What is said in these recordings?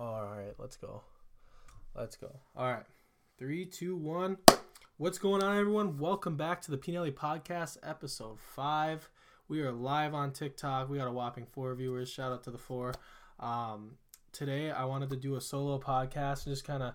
All right, let's go. Let's go. All right. Three, two, one. What's going on, everyone? Welcome back to the Pnelly Podcast, episode five. We are live on TikTok. We got a whopping four viewers. Shout out to the four. Um, today, I wanted to do a solo podcast and just kind of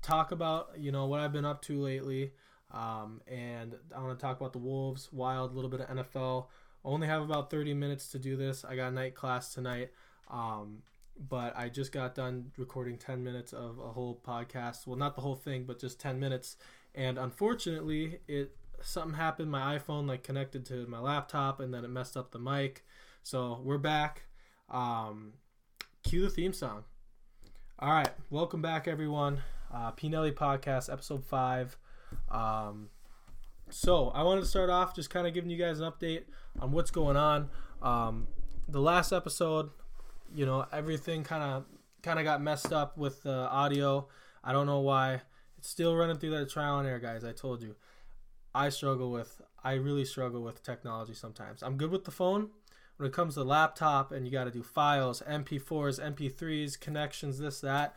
talk about, you know, what I've been up to lately. Um, and I want to talk about the Wolves, Wild, a little bit of NFL. Only have about 30 minutes to do this. I got night class tonight. Um, but I just got done recording 10 minutes of a whole podcast. Well, not the whole thing, but just 10 minutes. And unfortunately, it something happened. My iPhone like connected to my laptop, and then it messed up the mic. So we're back. Um, cue the theme song. All right, welcome back, everyone. Uh, Pnelly Podcast, episode five. Um, so I wanted to start off just kind of giving you guys an update on what's going on. Um, the last episode, you know, everything kind of kind of got messed up with the audio. I don't know why. It's still running through that trial and error, guys. I told you. I struggle with I really struggle with technology sometimes. I'm good with the phone. When it comes to laptop and you got to do files, MP4s, MP3s, connections, this that,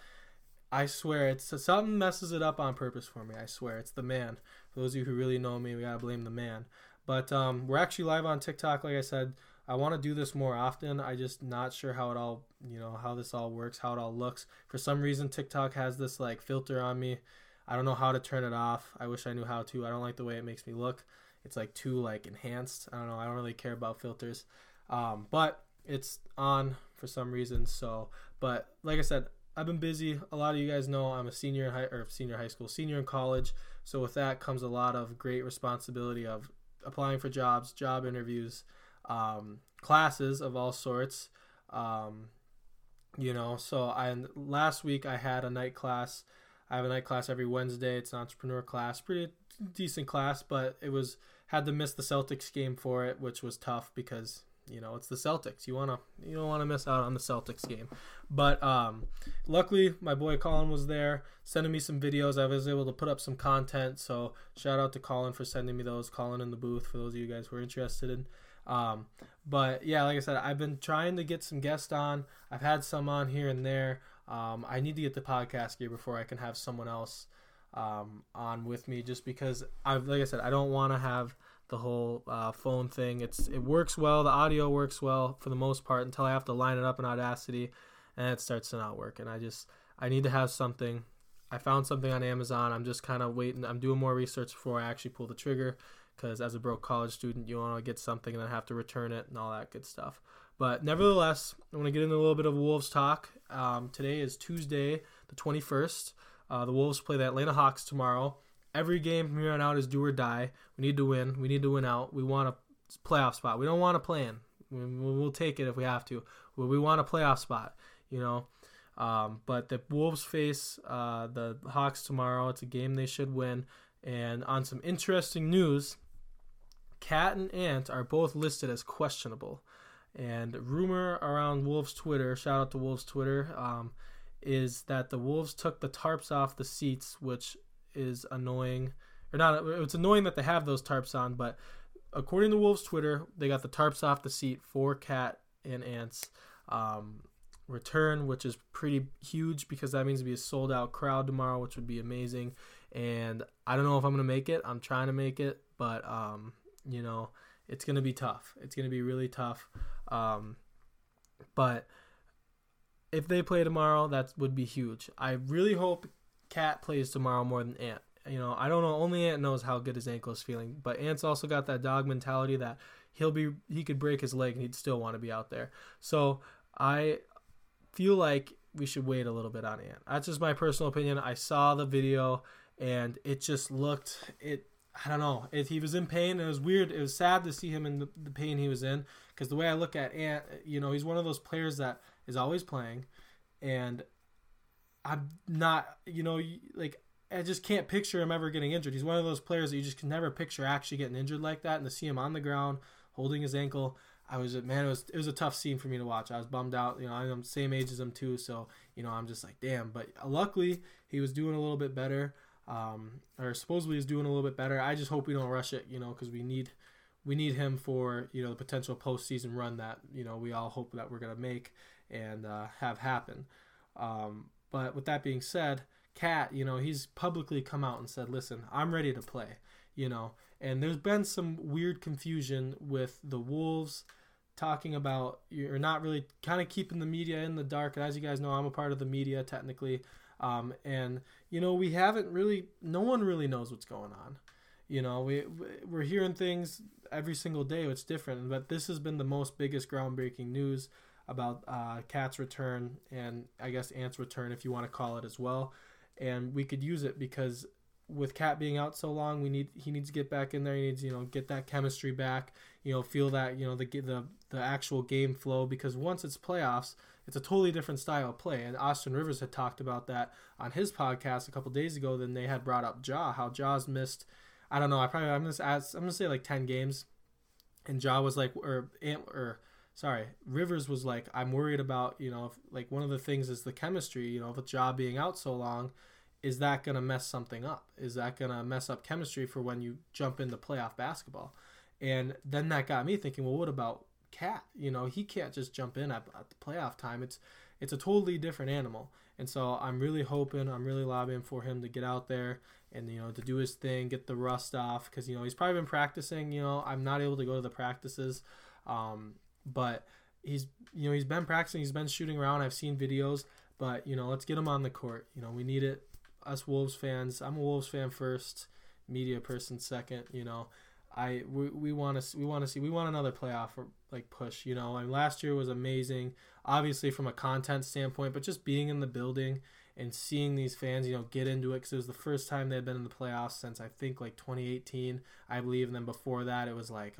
I swear it's something messes it up on purpose for me. I swear it's the man. For those of you who really know me, we gotta blame the man. But um, we're actually live on TikTok, like I said. I want to do this more often. I just not sure how it all, you know, how this all works, how it all looks. For some reason, TikTok has this like filter on me. I don't know how to turn it off. I wish I knew how to. I don't like the way it makes me look. It's like too like enhanced. I don't know. I don't really care about filters. Um, but it's on for some reason. So, but like I said, I've been busy. A lot of you guys know I'm a senior in high or senior high school, senior in college. So with that comes a lot of great responsibility of applying for jobs, job interviews, um, classes of all sorts. Um, you know, so I last week I had a night class. I have a night class every Wednesday. It's an entrepreneur class, pretty decent class, but it was had to miss the Celtics game for it, which was tough because you know it's the Celtics. You wanna you don't want to miss out on the Celtics game. But um, luckily, my boy Colin was there sending me some videos. I was able to put up some content. So shout out to Colin for sending me those. Colin in the booth for those of you guys who are interested in. Um, but yeah, like I said, I've been trying to get some guests on. I've had some on here and there. Um, I need to get the podcast gear before I can have someone else um, on with me, just because I've, like I said, I don't want to have the whole uh, phone thing. It's it works well. The audio works well for the most part until I have to line it up in Audacity, and it starts to not work. And I just I need to have something. I found something on Amazon. I'm just kind of waiting. I'm doing more research before I actually pull the trigger because as a broke college student, you want to get something and then have to return it and all that good stuff. But nevertheless, I want to get into a little bit of Wolves talk. Um, today is Tuesday, the 21st. Uh, the Wolves play the Atlanta Hawks tomorrow. Every game from here on out is do or die. We need to win. We need to win out. We want a playoff spot. We don't want to plan. We'll take it if we have to. We want a playoff spot, you know. Um, but the Wolves face uh, the Hawks tomorrow. It's a game they should win. And on some interesting news, KAT and Ant are both listed as questionable. And rumor around Wolves Twitter, shout out to Wolves Twitter, um, is that the Wolves took the tarps off the seats, which is annoying. Or not, it's annoying that they have those tarps on, but according to Wolves Twitter, they got the tarps off the seat for KAT and Ant's um, return, which is pretty huge because that means to be a sold out crowd tomorrow, which would be amazing. And I don't know if I'm gonna make it. I'm trying to make it, but um, you know, it's gonna be tough. It's gonna be really tough. Um, but if they play tomorrow, that would be huge. I really hope KAT plays tomorrow more than Ant. You know, I don't know. Only Ant knows how good his ankle is feeling, but Ant's also got that dog mentality that he'll be he could break his leg and he'd still want to be out there. So I feel like we should wait a little bit on Ant. That's just my personal opinion. I saw the video and it just looked it I don't know. It, he was in pain. It was weird. It was sad to see him in the, the pain he was in. Because the way I look at Ant, you know, he's one of those players that is always playing, and I'm not, you know, like I just can't picture him ever getting injured. He's one of those players that you just can never picture actually getting injured like that. And to see him on the ground holding his ankle, I was man, it was it was a tough scene for me to watch. I was bummed out. You know, I'm same age as him too, so you know, I'm just like, damn. But luckily, he was doing a little bit better um, or supposedly is doing a little bit better. I just hope we don't rush it, you know, because we need we need him for you know the potential postseason run that you know we all hope that we're gonna make and uh, have happen. Um, but with that being said, KAT, you know, he's publicly come out and said, "Listen, I'm ready to play." You know, and there's been some weird confusion with the Wolves talking about you're not really kind of keeping the media in the dark. And as you guys know, I'm a part of the media technically. Um, and you know, we haven't really, no one really knows what's going on. You know, we we're hearing things every single day. It's different, but this has been the most biggest groundbreaking news about uh, KAT's return and I guess Ant's return, if you want to call it as well. And we could use it because with KAT being out so long, we need he needs to get back in there. He needs you know get that chemistry back. You know, feel that you know the the the actual game flow because once it's playoffs, it's a totally different style of play. And Austin Rivers had talked about that on his podcast a couple days ago. Then they had brought up Ja, how Ja's missed. I don't know. I probably I'm gonna ask, I'm gonna say like ten games, and Ja was like or or sorry Rivers was like I'm worried about you know if, like one of the things is the chemistry. You know, with Ja being out so long is that to mess something up? Is that to mess up chemistry for when you jump into playoff basketball? And then that got me thinking, well, what about KAT? You know, he can't just jump in at, at the playoff time. It's it's a totally different animal. And so I'm really hoping, I'm really lobbying for him to get out there and you know to do his thing, get the rust off because you know he's probably been practicing. You know, I'm not able to go to the practices, um, but he's you know he's been practicing, he's been shooting around. I've seen videos, but you know let's get him on the court. You know we need it us Wolves fans. I'm a Wolves fan first, media person second. You know, I we, we want to we want to see we want another playoff or like push. You know, and last year was amazing, obviously from a content standpoint, but just being in the building and seeing these fans, you know, get into it because it was the first time they had been in the playoffs since I think like 2018, I believe, and then before that it was like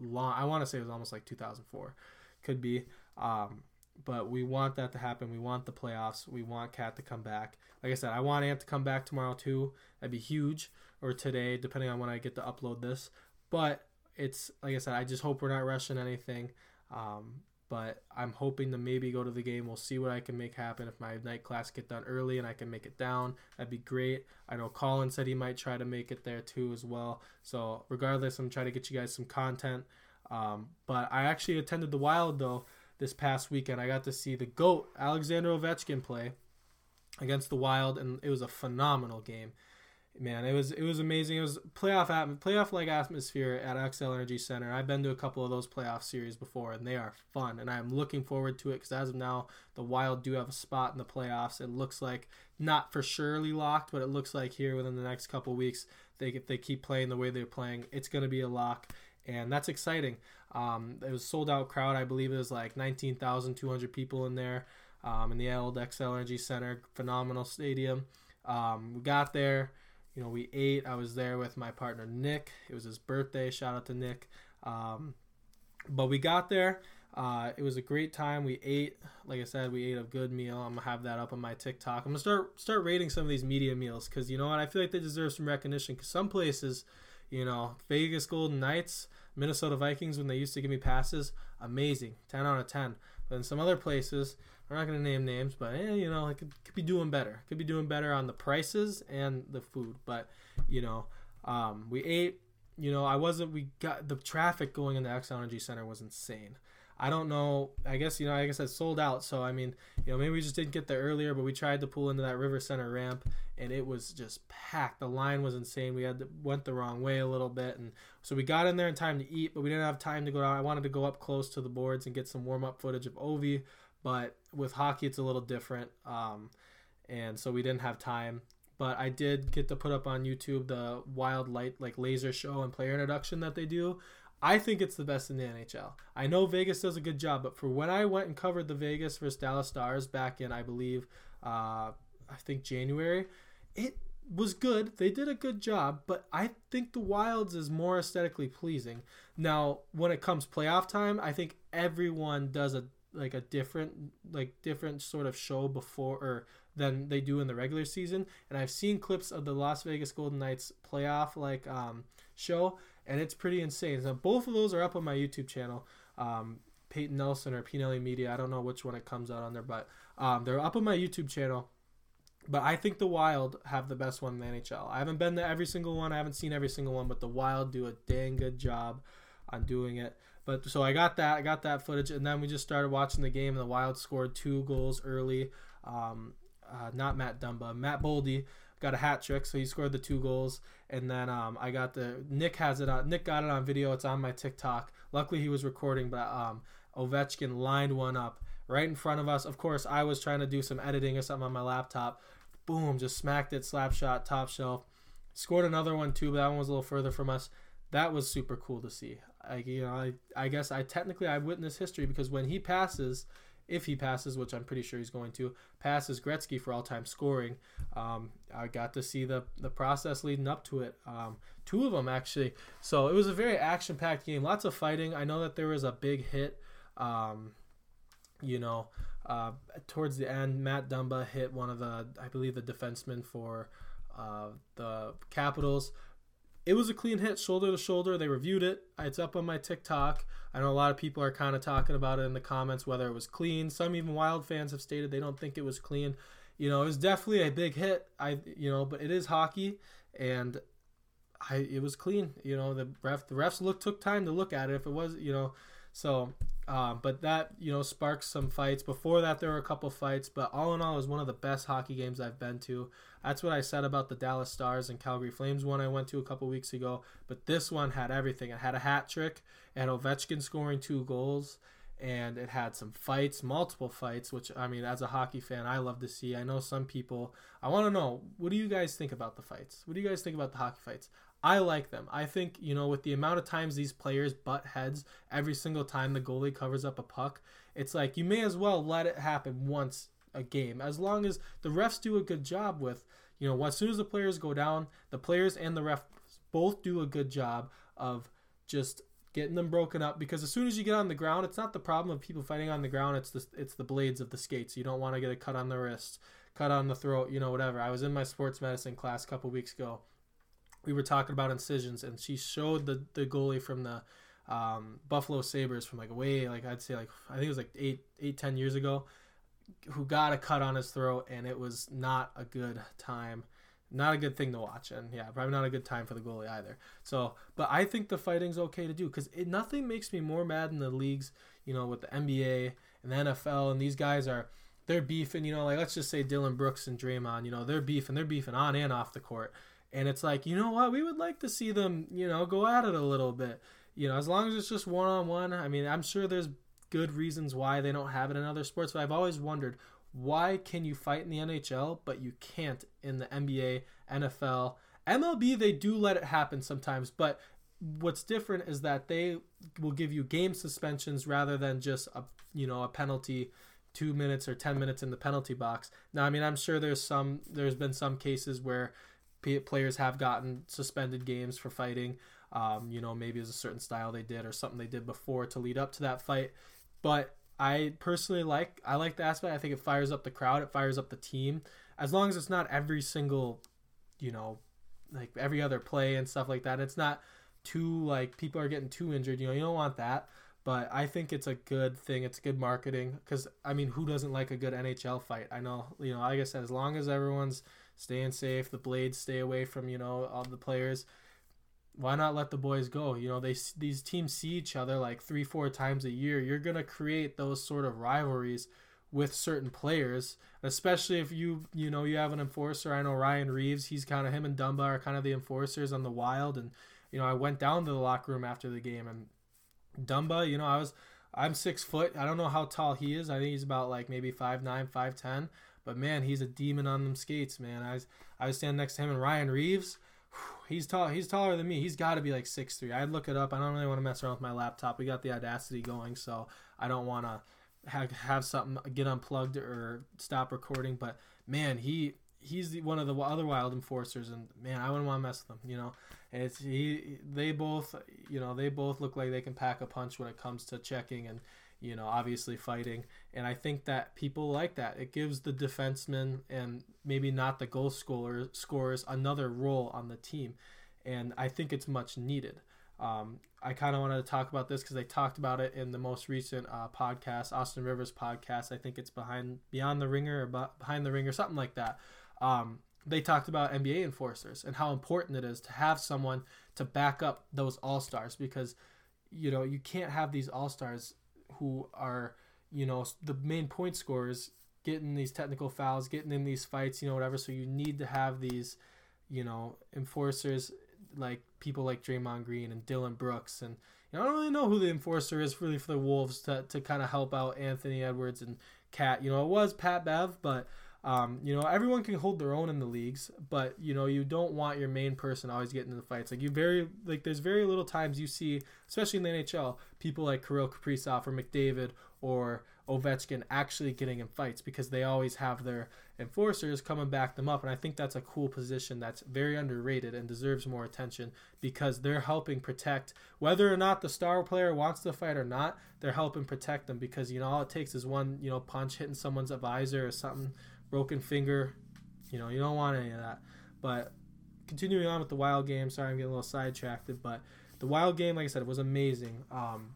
long. I want to say it was almost like 2004, could be. Um, but we want that to happen. We want the playoffs. We want KAT to come back. Like I said, I want Ant to come back tomorrow too. That'd be huge. Or today, depending on when I get to upload this. But it's like I said, I just hope we're not rushing anything. Um, but I'm hoping to maybe go to the game. We'll see what I can make happen. If my night class get done early and I can make it down, that'd be great. I know Colin said he might try to make it there too as well. So regardless, I'm trying to get you guys some content. Um, but I actually attended the Wild though this past weekend. I got to see the GOAT, Alexander Ovechkin, play against the Wild, and it was a phenomenal game. Man, it was it was amazing. It was playoff atm- playoff like atmosphere at Xcel Energy Center. I've been to a couple of those playoff series before, and they are fun. And I'm looking forward to it because as of now, the Wild do have a spot in the playoffs. It looks like not for surely locked, but it looks like here within the next couple weeks, they if they keep playing the way they're playing, it's going to be a lock and that's exciting. Um, it was sold out crowd. I believe it was like 19,200 people in there um, in the old Xcel Energy Center. Phenomenal stadium. Um, we got there. You know, we ate. I was there with my partner Nick. It was his birthday. Shout out to Nick. Um, but we got there. Uh, it was a great time. We ate, like I said, we ate a good meal. I'm gonna have that up on my TikTok. I'm gonna start start rating some of these media meals because you know what? I feel like they deserve some recognition. Because some places, you know, Vegas Golden Knights, Minnesota Vikings when they used to give me passes, amazing, 10 out of 10. But in some other places, we're not going to name names, but eh, you know, it could, could be doing better. Could be doing better on the prices and the food. But you know, um, we ate. You know, I wasn't. We got the traffic going in the Xcel Energy Center was insane. I don't know. I guess you know. I guess it sold out. So I mean, you know, maybe we just didn't get there earlier, but we tried to pull into that River Center ramp, and it was just packed. The line was insane. We had to, went the wrong way a little bit, and so we got in there in time to eat, but we didn't have time to go down. I wanted to go up close to the boards and get some warm up footage of Ovi, but with hockey it's a little different, um, and so we didn't have time. But I did get to put up on YouTube the wild light like laser show and player introduction that they do. I think it's the best in the NHL. I know Vegas does a good job, but for when I went and covered the Vegas versus Dallas Stars back in, I believe, uh, I think January, it was good. They did a good job, but I think the Wilds is more aesthetically pleasing. Now, when it comes playoff time, I think everyone does a like a different like different sort of show before or than they do in the regular season. And I've seen clips of the Las Vegas Golden Knights playoff like um, show, and it's pretty insane. So both of those are up on my YouTube channel. Um, Peyton Nelson or Pnelly Media. I don't know which one it comes out on there, but um, they're up on my YouTube channel. But I think the Wild have the best one in the NHL. I haven't been to every single one. I haven't seen every single one, but the Wild do a dang good job on doing it. But so I got that. I got that footage, and then we just started watching the game. And the Wild scored two goals early. um, uh, not Matt Dumba, Matt Boldy got a hat trick, so he scored the two goals. And then um, I got the Nick has it on. Nick got it on video. It's on my TikTok. Luckily he was recording, but um, Ovechkin lined one up right in front of us. Of course, I was trying to do some editing or something on my laptop. Boom, just smacked it, slap shot, top shelf. Scored another one too, but that one was a little further from us. That was super cool to see. I, you know, I, I guess I technically I witnessed history because when he passes, if he passes, which I'm pretty sure he's going to, passes Gretzky for all-time scoring. Um, I got to see the the process leading up to it. Um, two of them actually. So it was a very action-packed game. Lots of fighting. I know that there was a big hit. Um, you know, uh, towards the end, Matt Dumba hit one of the, I believe, the defensemen for uh, the Capitals. It was a clean hit, shoulder to shoulder. They reviewed it. It's up on my TikTok. I know a lot of people are kind of talking about it in the comments whether it was clean. Some even Wild fans have stated they don't think it was clean. You know, it was definitely a big hit. I, you know, but it is hockey, and I it was clean. You know, the ref the refs look took time to look at it. If it was, you know, so uh, but that you know sparks some fights. Before that, there were a couple fights, but all in all, it was one of the best hockey games I've been to. That's what I said about the Dallas Stars and Calgary Flames one I went to a couple weeks ago. But this one had everything. It had a hat trick, and Ovechkin scoring two goals, and it had some fights, multiple fights. Which I mean, as a hockey fan, I love to see. I know some people. I want to know what do you guys think about the fights? What do you guys think about the hockey fights? I like them. I think, you know, with the amount of times these players butt heads every single time the goalie covers up a puck, it's like you may as well let it happen once a game. As long as the refs do a good job with, you know, as soon as the players go down, the players and the refs both do a good job of just getting them broken up because as soon as you get on the ground, it's not the problem of people fighting on the ground, it's the it's the blades of the skates. You don't want to get a cut on the wrist, cut on the throat, you know, whatever. I was in my sports medicine class a couple weeks ago we were talking about incisions, and she showed the the goalie from the um, Buffalo Sabres from like way like I'd say like I think it was like eight eight ten years ago, who got a cut on his throat, and it was not a good time. Not a good thing to watch, and yeah, probably not a good time for the goalie either. So, but I think the fighting's okay to do because nothing makes me more mad in the leagues, you know, with the NBA and the NFL, and these guys are they're beefing, you know, like let's just say Dillon Brooks and Draymond, you know, they're beefing, they're beefing on and off the court. And it's like, you know what? We would like to see them, you know, go at it a little bit. You know, as long as it's just one on one. I mean, I'm sure there's good reasons why they don't have it in other sports, but I've always wondered why can you fight in the NHL but you can't in the NBA, NFL, MLB they do let it happen sometimes, but what's different is that they will give you game suspensions rather than just a you know a penalty 2 minutes or 10 minutes in the penalty box. Now I mean I'm sure there's some there's been some cases where players have gotten suspended games for fighting. Um, you know, maybe it's a certain style they did or something they did before to lead up to that fight. But I personally like I like the aspect. I think it fires up the crowd. It fires up the team. As long as it's not every single, you know, like every other play and stuff like that. It's not too like people are getting too injured. You know, you don't want that. But I think it's a good thing. It's good marketing because I mean, who doesn't like a good NHL fight? I know, you know, like I said, as long as everyone's staying safe. The blades stay away from you know all the players. Why not let the boys go? You know they these teams see each other like three four times a year. You're gonna create those sort of rivalries with certain players, especially if you you know you have an enforcer. I know Ryan Reaves. He's kind of him and Dumba are kind of the enforcers on the Wild, and you know I went down to the locker room after the game and Dumba. You know I was I'm six foot. I don't know how tall he is. I think he's about like maybe five nine, five ten. But man, he's a demon on them skates, man. I was I was standing next to him and Ryan Reaves. He's tall. He's taller than me. He's got to be like six three. I'd look it up. I don't really want to mess around with my laptop. We got the Audacity going, so I don't want to have, have something get unplugged or stop recording. But man, he he's the, one of the other wild enforcers, and man, I wouldn't want to mess with him. You know, it's he. They both, you know, they both look like they can pack a punch when it comes to checking and you know, obviously fighting. And I think that people like that. It gives the defenseman and maybe not the goal scorer scorers another role on the team. And I think it's much needed. Um, I kind of wanted to talk about this because they talked about it in the most recent uh, podcast, Austin Rivers podcast. I think it's behind Beyond the Ringer or Behind the Ringer, something like that. Um, they talked about NBA enforcers and how important it is to have someone to back up those all stars because you know you can't have these all stars who are you know the main point scorers getting these technical fouls, getting in these fights, you know, whatever. So you need to have these, you know, enforcers like people like Draymond Green and Dillon Brooks and you know, I don't really know who the enforcer is really for the Wolves to, to kind of help out Anthony Edwards and KAT. You know, it was Pat Bev, but um, you know, everyone can hold their own in the leagues, but you know, you don't want your main person always getting in the fights. Like you very like there's very little times you see, especially in the NHL, people like Kirill Kaprizov or McDavid or Ovechkin actually getting in fights because they always have their enforcers come and back them up. And I think that's a cool position that's very underrated and deserves more attention because they're helping protect whether or not the star player wants to fight or not, they're helping protect them because you know all it takes is one, you know, punch hitting someone's visor or something broken finger. You know, you don't want any of that. But continuing on with the wild game, sorry I'm getting a little sidetracked, but the wild game, like I said, was amazing. Um,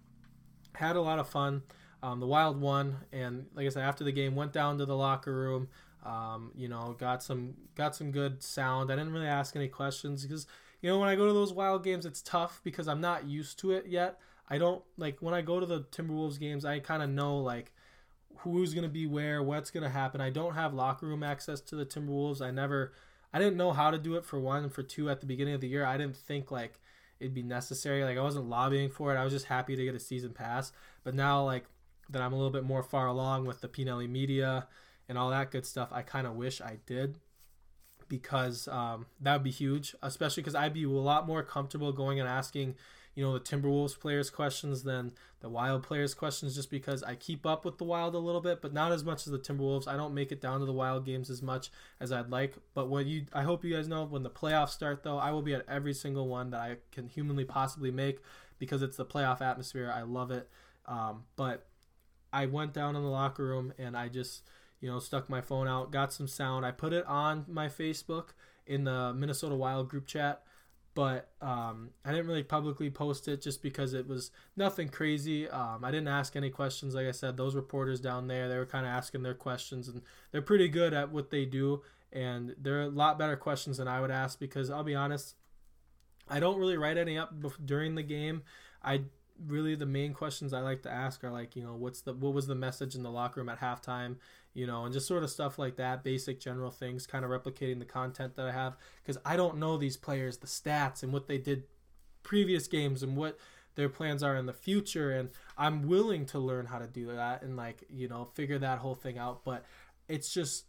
had a lot of fun. Um, the wild won, and like I said, after the game, went down to the locker room. Um, you know, got some got some good sound. I didn't really ask any questions because you know when I go to those wild games, it's tough because I'm not used to it yet. I don't like when I go to the Timberwolves games. I kind of know like who's going to be where, what's going to happen. I don't have locker room access to the Timberwolves. I never, I didn't know how to do it for one for two at the beginning of the year. I didn't think like it'd be necessary. Like I wasn't lobbying for it. I was just happy to get a season pass. But now like that I'm a little bit more far along with the Pnelly media and all that good stuff, I kind of wish I did because um, that would be huge, especially because I'd be a lot more comfortable going and asking you know the Timberwolves players questions than the Wild players questions just because I keep up with the Wild a little bit, but not as much as the Timberwolves. I don't make it down to the Wild games as much as I'd like. But what you I hope you guys know when the playoffs start though, I will be at every single one that I can humanly possibly make because it's the playoff atmosphere. I love it. Um, but I went down in the locker room and I just you know stuck my phone out, got some sound. I put it on my Facebook in the Minnesota Wild group chat but um, I didn't really publicly post it just because it was nothing crazy. Um, I didn't ask any questions. Like I said, those reporters down there, they were kind of asking their questions, and they're pretty good at what they do. And they're a lot better questions than I would ask because I'll be honest, I don't really write any up during the game. I really the main questions I like to ask are like, you know, what's the what was the message in the locker room at halftime? you know, and just sort of stuff like that, basic general things, kind of replicating the content that I have because I don't know these players, the stats, and what they did previous games and what their plans are in the future and I'm willing to learn how to do that and like, you know, figure that whole thing out, but it's just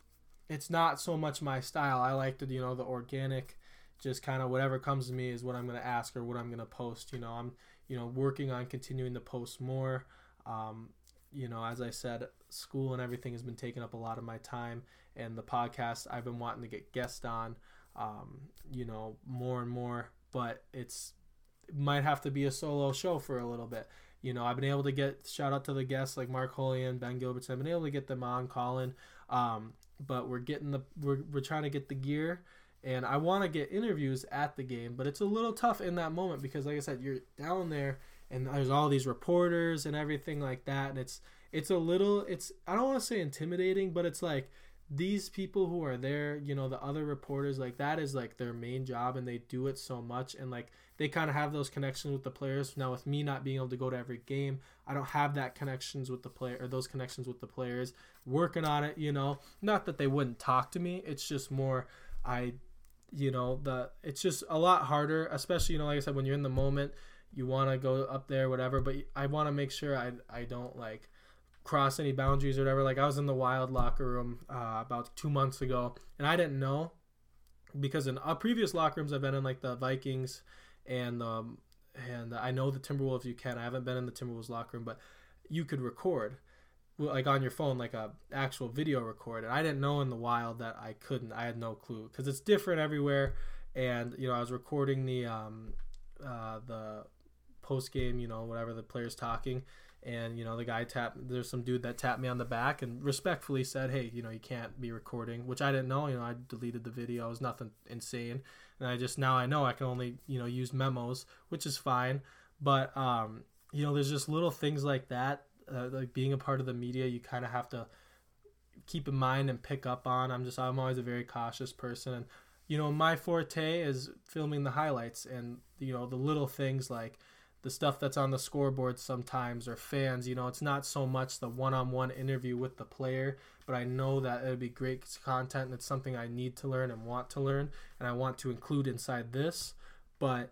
it's not so much my style. I like to, you know, the organic just kind of whatever comes to me is what I'm going to ask or what I'm going to post, you know. I'm, you know, working on continuing to post more. Um, you know, as I said, school and everything has been taking up a lot of my time, and the podcast I've been wanting to get guests on, um, you know, more and more. But it's it might have to be a solo show for a little bit. You know, I've been able to get shout out to the guests like Mark Holian, Ben Gilbertson. I've been able to get them on calling, um, but we're getting the we're we're trying to get the gear. And I want to get interviews at the game, but it's a little tough in that moment because, like I said, you're down there and there's all these reporters and everything like that, and it's it's a little it's I don't want to say intimidating, but it's like these people who are there, you know, the other reporters, like that is like their main job and they do it so much and like they kind of have those connections with the players. Now with me not being able to go to every game, I don't have that connections with the player or those connections with the players. Working on it, you know. Not that they wouldn't talk to me. It's just more I you know, the it's just a lot harder, especially, you know, like I said, when you're in the moment, you want to go up there, whatever, but I want to make sure I I don't like cross any boundaries or whatever. Like I was in the Wild locker room uh, about two months ago, and I didn't know because in uh, previous locker rooms I've been in, like the Vikings and um, and I know the Timberwolves. You can. I haven't been in the Timberwolves locker room, but you could record like on your phone like a actual video record and i didn't know in the wild that i couldn't i had no clue because it's different everywhere and you know i was recording the um uh the post game you know whatever the players talking and you know the guy tapped there's some dude that tapped me on the back and respectfully said hey you know you can't be recording which i didn't know you know i deleted the video it was nothing insane and i just now i know i can only you know use memos which is fine but um you know there's just little things like that uh, like being a part of the media you kind of have to keep in mind and pick up on i'm just i'm always a very cautious person and you know my forte is filming the highlights and you know the little things like the stuff that's on the scoreboard sometimes or fans. You know, it's not so much the one-on-one interview with the player, but I know that it would be great content and it's something I need to learn and want to learn and I want to include inside this. But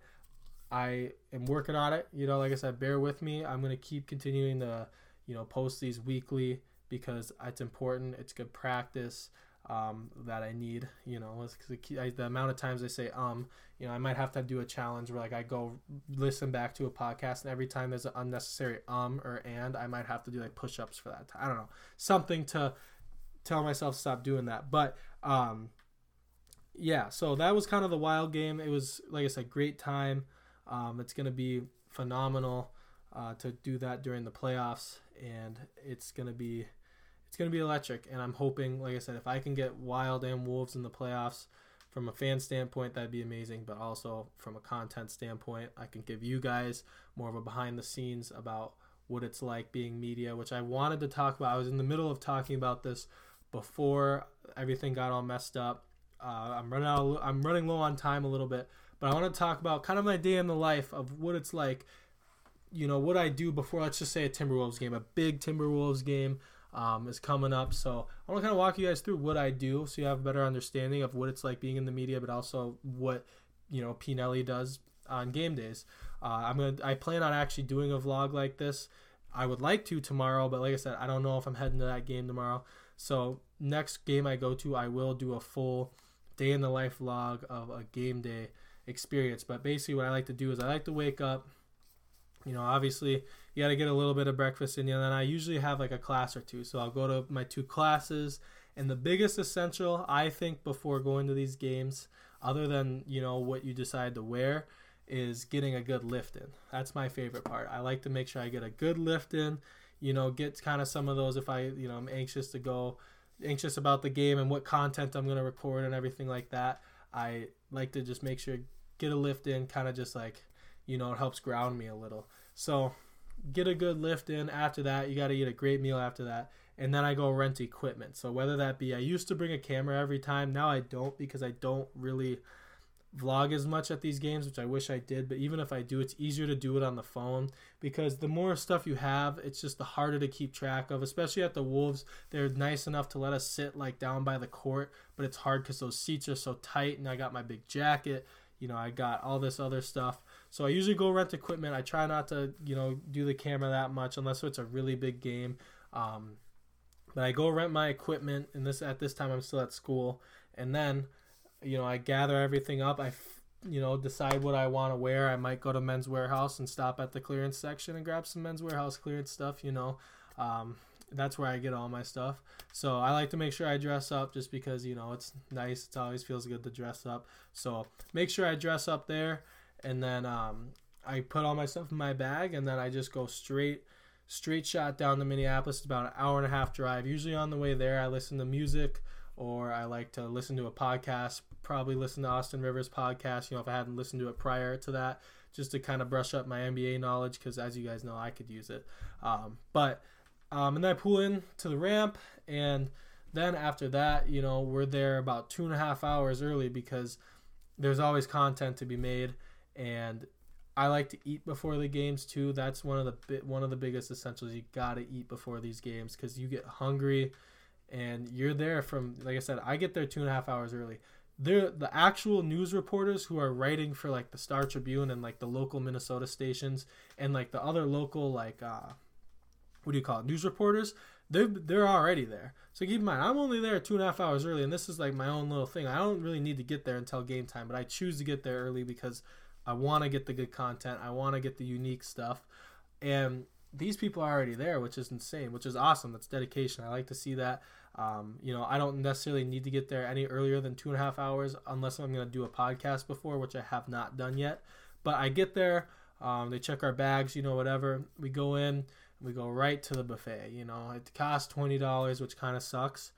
I am working on it. You know, like I said, bear with me. I'm gonna keep continuing to, you know, post these weekly because it's important. It's good practice um, that I need. You know, the, amount of times I say um, you know, I might have to do a challenge where like I go listen back to a podcast and every time there's an unnecessary um or and, I might have to do like push-ups for that. I don't know, something to tell myself stop doing that. But um, yeah, so that was kind of the wild game. It was like I said, great time. Um, it's gonna be phenomenal uh, to do that during the playoffs, and it's gonna be it's gonna be electric. And I'm hoping, like I said, if I can get Wild and Wolves in the playoffs, from a fan standpoint, that'd be amazing. But also from a content standpoint, I can give you guys more of a behind the scenes about what it's like being media, which I wanted to talk about. I was in the middle of talking about this before everything got all messed up. Uh, I'm running out. Of, I'm running low on time a little bit, but I want to talk about kind of my day in the life of what it's like. You know what I do before, let's just say a Timberwolves game, a big Timberwolves game um, is coming up. So I want to kind of walk you guys through what I do, so you have a better understanding of what it's like being in the media, but also what you know P. Nelly does on game days. Uh, I'm gonna I plan on actually doing a vlog like this. I would like to tomorrow, but like I said, I don't know if I'm heading to that game tomorrow. So next game I go to, I will do a full day in the life vlog of a game day experience. But basically, what I like to do is I like to wake up. You know, obviously, you got to get a little bit of breakfast in you. And then I usually have like a class or two. So I'll go to my two classes. And the biggest essential, I think, before going to these games, other than, you know, what you decide to wear, is getting a good lift in. That's my favorite part. I like to make sure I get a good lift in, you know, get kind of some of those if I, you know, I'm anxious to go, anxious about the game and what content I'm going to record and everything like that. I like to just make sure get a lift in, kind of just like, you know, it helps ground me a little. So get a good lift in after that. You got to eat a great meal after that. And then I go rent equipment. So whether that be, I used to bring a camera every time. Now I don't because I don't really vlog as much at these games, which I wish I did. But even if I do, it's easier to do it on the phone because the more stuff you have, it's just the harder to keep track of. Especially at the Wolves, they're nice enough to let us sit like down by the court, but it's hard because those seats are so tight. And I got my big jacket. You know, I got all this other stuff. So I usually go rent equipment. I try not to, you know, do the camera that much unless it's a really big game. Um, but I go rent my equipment, and this at this time I'm still at school, and then, you know, I gather everything up. I, you know, decide what I want to wear. I might go to Men's Wearhouse and stop at the clearance section and grab some Men's Wearhouse clearance stuff. You know, um, that's where I get all my stuff. So I like to make sure I dress up just because you know it's nice. It always feels good to dress up. So make sure I dress up there and then um, I put all my stuff in my bag, and then I just go straight straight shot down to Minneapolis. It's about an hour and a half drive. Usually on the way there, I listen to music or I like to listen to a podcast. Probably listen to Austin Rivers podcast. You know, if I hadn't listened to it prior to that, just to kind of brush up my NBA knowledge, because as you guys know, I could use it. Um, but um, and then I pull in to the ramp, and then after that, you know, we're there about two and a half hours early because there's always content to be made and I like to eat before the games too. That's one of the bit one of the biggest essentials. You gotta eat before these games because you get hungry, and you're there from like I said. I get there two and a half hours early. They're the actual news reporters who are writing for like the Star Tribune and like the local Minnesota stations and like the other local like uh, what do you call it news reporters. They're they're already there. So keep in mind, I'm only there two and a half hours early, and this is like my own little thing. I don't really need to get there until game time, but I choose to get there early because I want to get the good content. I want to get the unique stuff. And these people are already there, which is insane, which is awesome. That's dedication. I like to see that. Um, you know, I don't necessarily need to get there any earlier than two and a half hours unless I'm going to do a podcast before, which I have not done yet. But I get there, um, they check our bags, you know, whatever. We go in, we go right to the buffet. You know, it costs twenty dollars, which kind of sucks,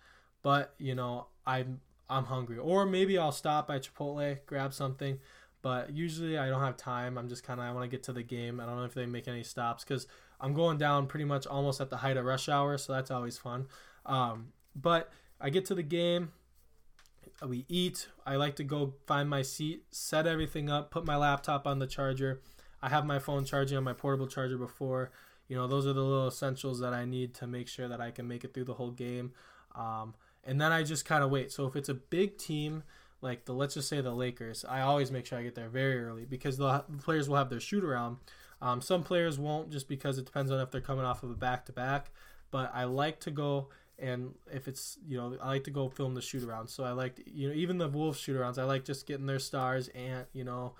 but you know, I'm I'm hungry, or maybe I'll stop at Chipotle, grab something. But usually I don't have time. I'm just kind of I want to get to the game. I don't know if they make any stops because I'm going down pretty much almost at the height of rush hour, so that's always fun. Um, but I get to the game. We eat. I like to go find my seat, set everything up, put my laptop on the charger. I have my phone charging on my portable charger before. You know, those are the little essentials that I need to make sure that I can make it through the whole game. Um, and then I just kind of wait. So if it's a big team, like the let's just say the Lakers, I always make sure I get there very early because the players will have their shoot around. Um, some players won't just because it depends on if they're coming off of a back to back. But I like to go and if it's you know I like to go film the shoot around. So I like you know even the Wolves shoot arounds. I like just getting their stars, Ant, you know,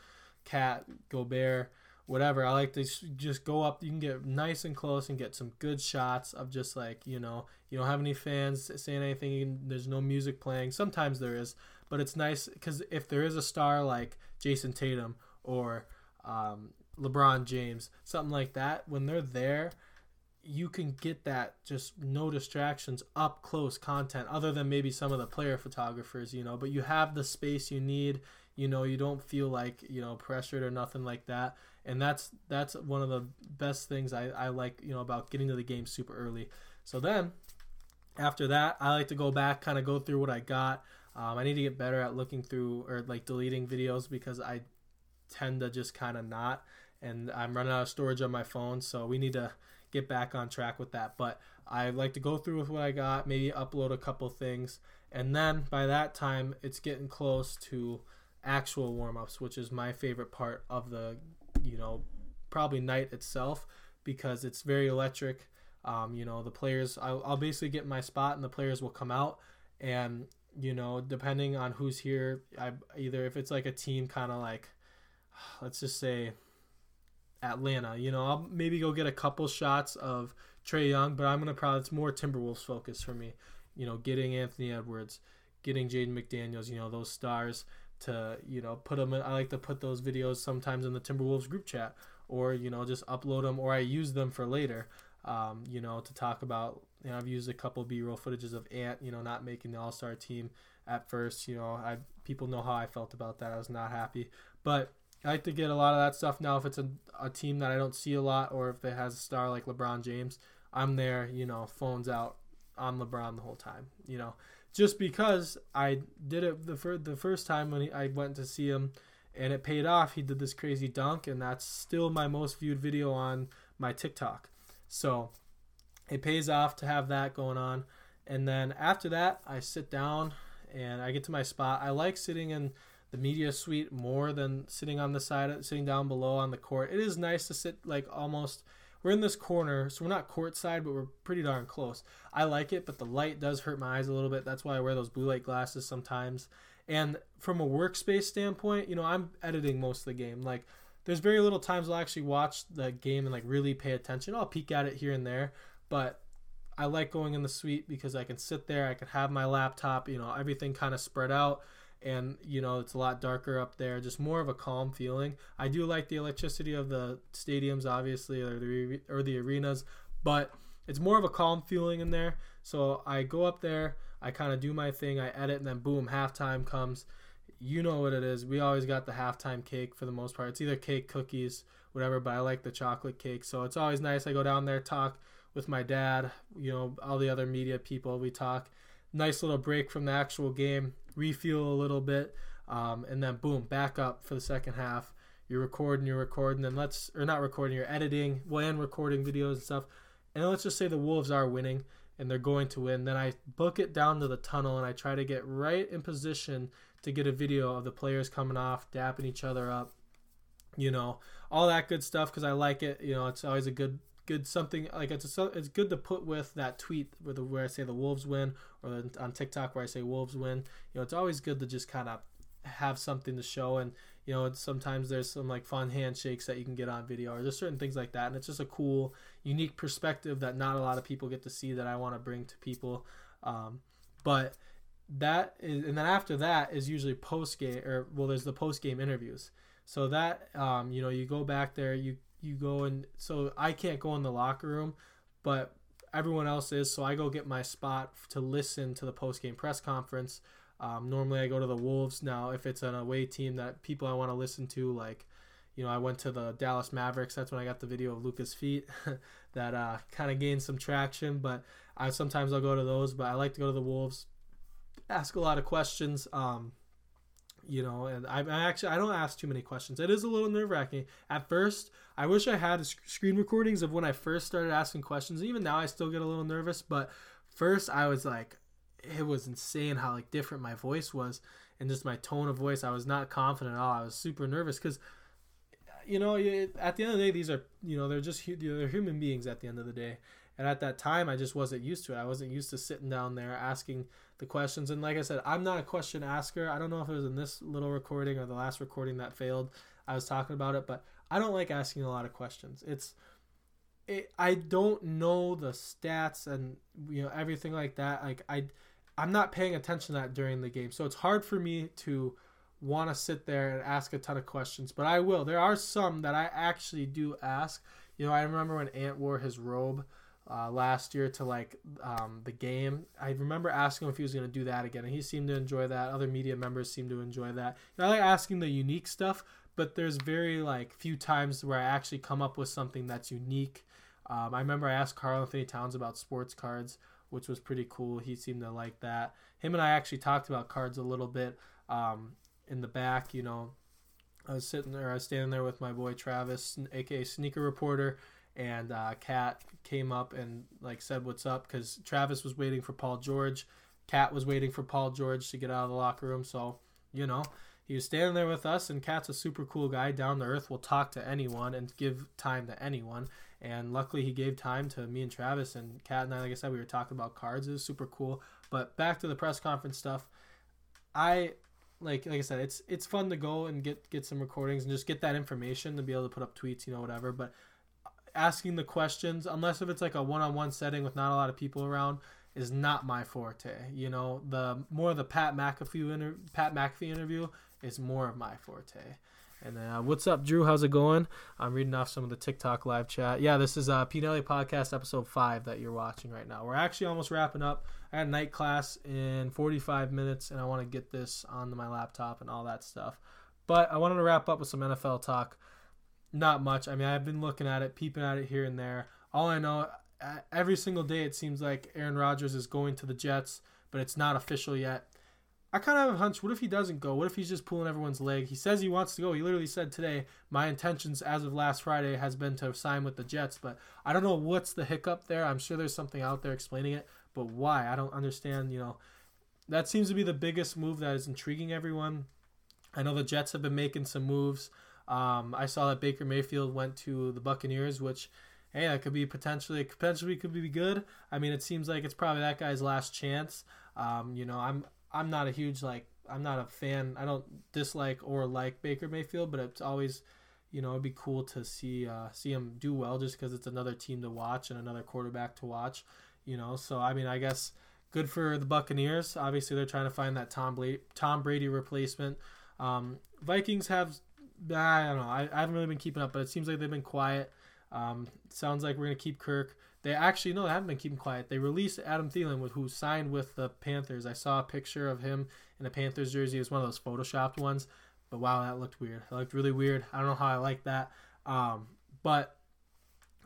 KAT, Gobert, whatever. I like to just go up. You can get nice and close and get some good shots of just like you know you don't have any fans saying anything. There's no music playing. Sometimes there is, but it's nice because if there is a star like Jayson Tatum or um, LeBron James, something like that, when they're there you can get that just no distractions up close content other than maybe some of the player photographers you know but you have the space you need you know you don't feel like you know pressured or nothing like that and that's that's one of the best things I, I like you know about getting to the game super early. So then after that i like to go back kind of go through what i got um, i need to get better at looking through or like deleting videos because i tend to just kind of not and i'm running out of storage on my phone so we need to get back on track with that. But I like to go through with what I got, maybe upload a couple things, and then by that time it's getting close to actual warm ups, which is my favorite part of the, you know, probably night itself because it's very electric. Um, you know, the players, I'll, I'll basically get my spot and the players will come out. And, you know, depending on who's here, I either if it's like a team kind of like, let's just say Atlanta. You know, I'll maybe go get a couple shots of Trae Young, but I'm gonna probably it's more Timberwolves focus for me. You know, getting Anthony Edwards, getting Jaden McDaniels. You know, those stars to you know put them. In, I like to put those videos sometimes in the Timberwolves group chat, or you know just upload them, or I use them for later. Um, you know, to talk about. You know, I've used a couple B-roll footages of Ant. You know, not making the All Star team at first. You know, I people know how I felt about that. I was not happy, but I like to get a lot of that stuff now if it's a, a team that I don't see a lot or if it has a star like LeBron James. I'm there, you know, phones out on LeBron the whole time, you know, just because I did it the, fir- the first time when he, I went to see him and it paid off. He did this crazy dunk, and that's still my most viewed video on my TikTok. So it pays off to have that going on. And then after that, I sit down and I get to my spot. I like sitting in the media suite more than sitting on the side, sitting down below on the court. It is nice to sit like almost. We're in this corner, so we're not court side, but we're pretty darn close. I like it, but the light does hurt my eyes a little bit. That's why I wear those blue light glasses sometimes. And from a workspace standpoint, you know, I'm editing most of the game. Like, there's very little times I'll actually watch the game and like really pay attention. I'll peek at it here and there, but I like going in the suite because I can sit there, I can have my laptop, you know, everything kind of spread out and you know it's a lot darker up there just more of a calm feeling. I do like the electricity of the stadiums obviously or the or the arenas but it's more of a calm feeling in there. So i go up there i kind of do my thing i edit and then boom halftime comes. You know what it is we always got the halftime cake for the most part. It's either cake cookies whatever but i like the chocolate cake. So it's always nice i go down there talk with my dad you know all the other media people we talk nice little break from the actual game refuel a little bit, um, and then boom, back up for the second half. You're recording, you're recording, and let's or not recording, you're editing, when recording videos and stuff. And let's just say the Wolves are winning and they're going to win. Then I book it down to the tunnel and I try to get right in position to get a video of the players coming off, dapping each other up, you know, all that good stuff because I like it. You know, it's always a good good something like it's a, it's good to put with that tweet where the where I say the Wolves win or on TikTok where I say Wolves win. You know, it's always good to just kind of have something to show and you know sometimes there's some like fun handshakes that you can get on video or there's certain things like that and it's just a cool unique perspective that not a lot of people get to see that i want to bring to people um, but that is and then after that is usually post game or well there's the post game interviews so that um, you know you go back there you you go and so I can't go in the locker room, but everyone else is. So I go get my spot to listen to the post game press conference. Um, normally I go to the Wolves. Now if it's an away team that people I want to listen to, like you know I went to the Dallas Mavericks. That's when I got the video of Luka's feet that uh, kind of gained some traction. But I sometimes I'll go to those. But I like to go to the Wolves. Ask a lot of questions. Um, you know, and I, I actually I don't ask too many questions. It is a little nerve wracking at first. I wish I had screen recordings of when I first started asking questions. Even now, I still get a little nervous, but first I was like, it was insane how like different my voice was and just my tone of voice. I was not confident at all. I was super nervous because, you know, at the end of the day, these are you know they're just they're human beings at the end of the day. And at that time, I just wasn't used to it. I wasn't used to sitting down there asking the questions. And like I said, I'm not a question asker. I don't know if it was in this little recording or the last recording that failed. I was talking about it, but I don't like asking a lot of questions. It's it, I don't know the stats and you know everything like that. Like I I'm not paying attention to that during the game. So it's hard for me to want to sit there and ask a ton of questions, but I will. There are some that I actually do ask. You know, I remember when Ant wore his robe uh, last year to like um, the game. I remember asking him if he was going to do that again, and he seemed to enjoy that. Other media members seemed to enjoy that. Know, I like asking the unique stuff, but there's very like few times where I actually come up with something that's unique. Um, I remember I asked Karl-Anthony Towns about sports cards, which was pretty cool. He seemed to like that. Him and I actually talked about cards a little bit um, in the back. You know, I was sitting there, I was standing there with my boy Travis, aka Sneaker Reporter and uh, KAT came up and like said what's up because Travis was waiting for Paul George, KAT was waiting for Paul George to get out of the locker room. So you know he was standing there with us, and KAT's a super cool guy, down to earth, will talk to anyone and give time to anyone. And luckily, he gave time to me and Travis and KAT and I. Like I said, we were talking about cards. It was super cool. But back to the press conference stuff. I like like I said, it's it's fun to go and get get some recordings and just get that information to be able to put up tweets, you know, whatever. But asking the questions, unless if it's like a one-on-one setting with not a lot of people around, is not my forte. You know, the more of the Pat McAfee inter- Pat McAfee interview is more of my forte. And then, uh, what's up, Drew? How's it going? I'm reading off some of the TikTok live chat. Yeah, this is uh, Pnelly Podcast episode five that you're watching right now. We're actually almost wrapping up. I had night class in 45 minutes, and I want to get this onto my laptop and all that stuff. But I wanted to wrap up with some NFL talk not much. I mean, I've been looking at it, peeping at it here and there. All I know, every single day, it seems like Aaron Rodgers is going to the Jets, but it's not official yet. I kind of have a hunch. What if he doesn't go? What if he's just pulling everyone's leg? He says he wants to go. He literally said today, "My intentions as of last Friday has been to sign with the Jets." But I don't know what's the hiccup there. I'm sure there's something out there explaining it, but why? I don't understand. You know, that seems to be the biggest move that is intriguing everyone. I know the Jets have been making some moves. Um, I saw that Baker Mayfield went to the Buccaneers, which hey, that could be potentially potentially could be good. I mean, it seems like it's probably that guy's last chance. Um, you know, I'm I'm not a huge like I'm not a fan. I don't dislike or like Baker Mayfield, but it's always you know it'd be cool to see uh, see him do well just because it's another team to watch and another quarterback to watch. You know, so I mean, I guess good for the Buccaneers. Obviously, they're trying to find that Tom Brady, Tom Brady replacement. Um, Vikings have I don't know. I, I haven't really been keeping up, but it seems like they've been quiet. Um, sounds like we're gonna keep Kirk. They actually no, they haven't been keeping quiet. They released Adam Thielen, with who signed with the Panthers. I saw a picture of him in a Panthers jersey. It was one of those photoshopped ones, but wow, that looked weird. It looked really weird. I don't know how I like that. Um, but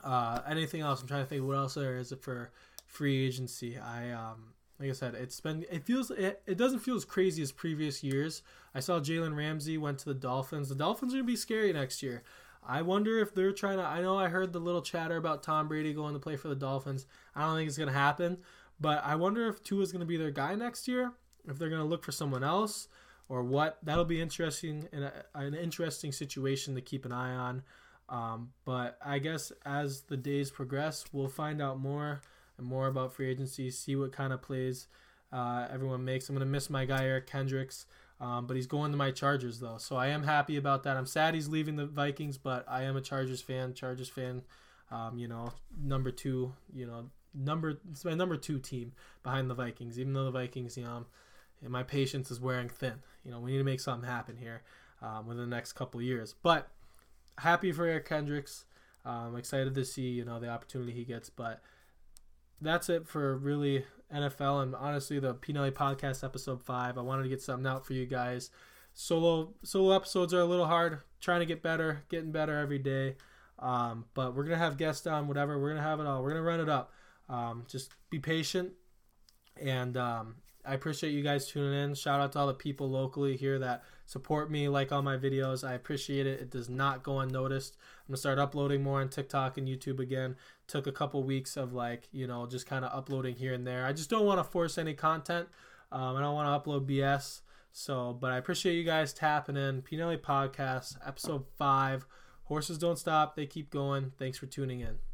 uh, anything else? I'm trying to think what else there is for free agency. I um, like I said, it's been it feels it, it doesn't feel as crazy as previous years. I saw Jalen Ramsey went to the Dolphins. The Dolphins are gonna be scary next year. I wonder if they're trying to. I know I heard the little chatter about Tom Brady going to play for the Dolphins. I don't think it's gonna happen, but I wonder if Tua is gonna be their guy next year. If they're gonna look for someone else or what. That'll be interesting and an interesting situation to keep an eye on. Um, but I guess as the days progress, we'll find out more and more about free agency, see what kind of plays uh, everyone makes. I'm going to miss my guy, Eric Kendricks, um, but he's going to my Chargers, though. So I am happy about that. I'm sad he's leaving the Vikings, but I am a Chargers fan. Chargers fan, um, you know, number two, you know, number it's my number two team behind the Vikings. Even though the Vikings, you know, my patience is wearing thin. You know, we need to make something happen here um, within the next couple years. But happy for Eric Kendricks. I'm um, excited to see you know the opportunity he gets, but that's it for really NFL and honestly the Pnelly podcast episode five. I wanted to get something out for you guys. Solo solo episodes are a little hard. Trying to get better, getting better every day. Um, but we're gonna have guests on, whatever. We're gonna have it all. We're gonna run it up. Um, just be patient, and um, I appreciate you guys tuning in. Shout out to all the people locally here that support me, like all my videos. I appreciate it. It does not go unnoticed. I'm gonna start uploading more on TikTok and YouTube again. Took a couple weeks of like you know just kind of uploading here and there. I just don't want to force any content. Um, I don't want to upload BS. So, but I appreciate you guys tapping in. Pnelly Podcast, episode five. Horses don't stop; they keep going. Thanks for tuning in.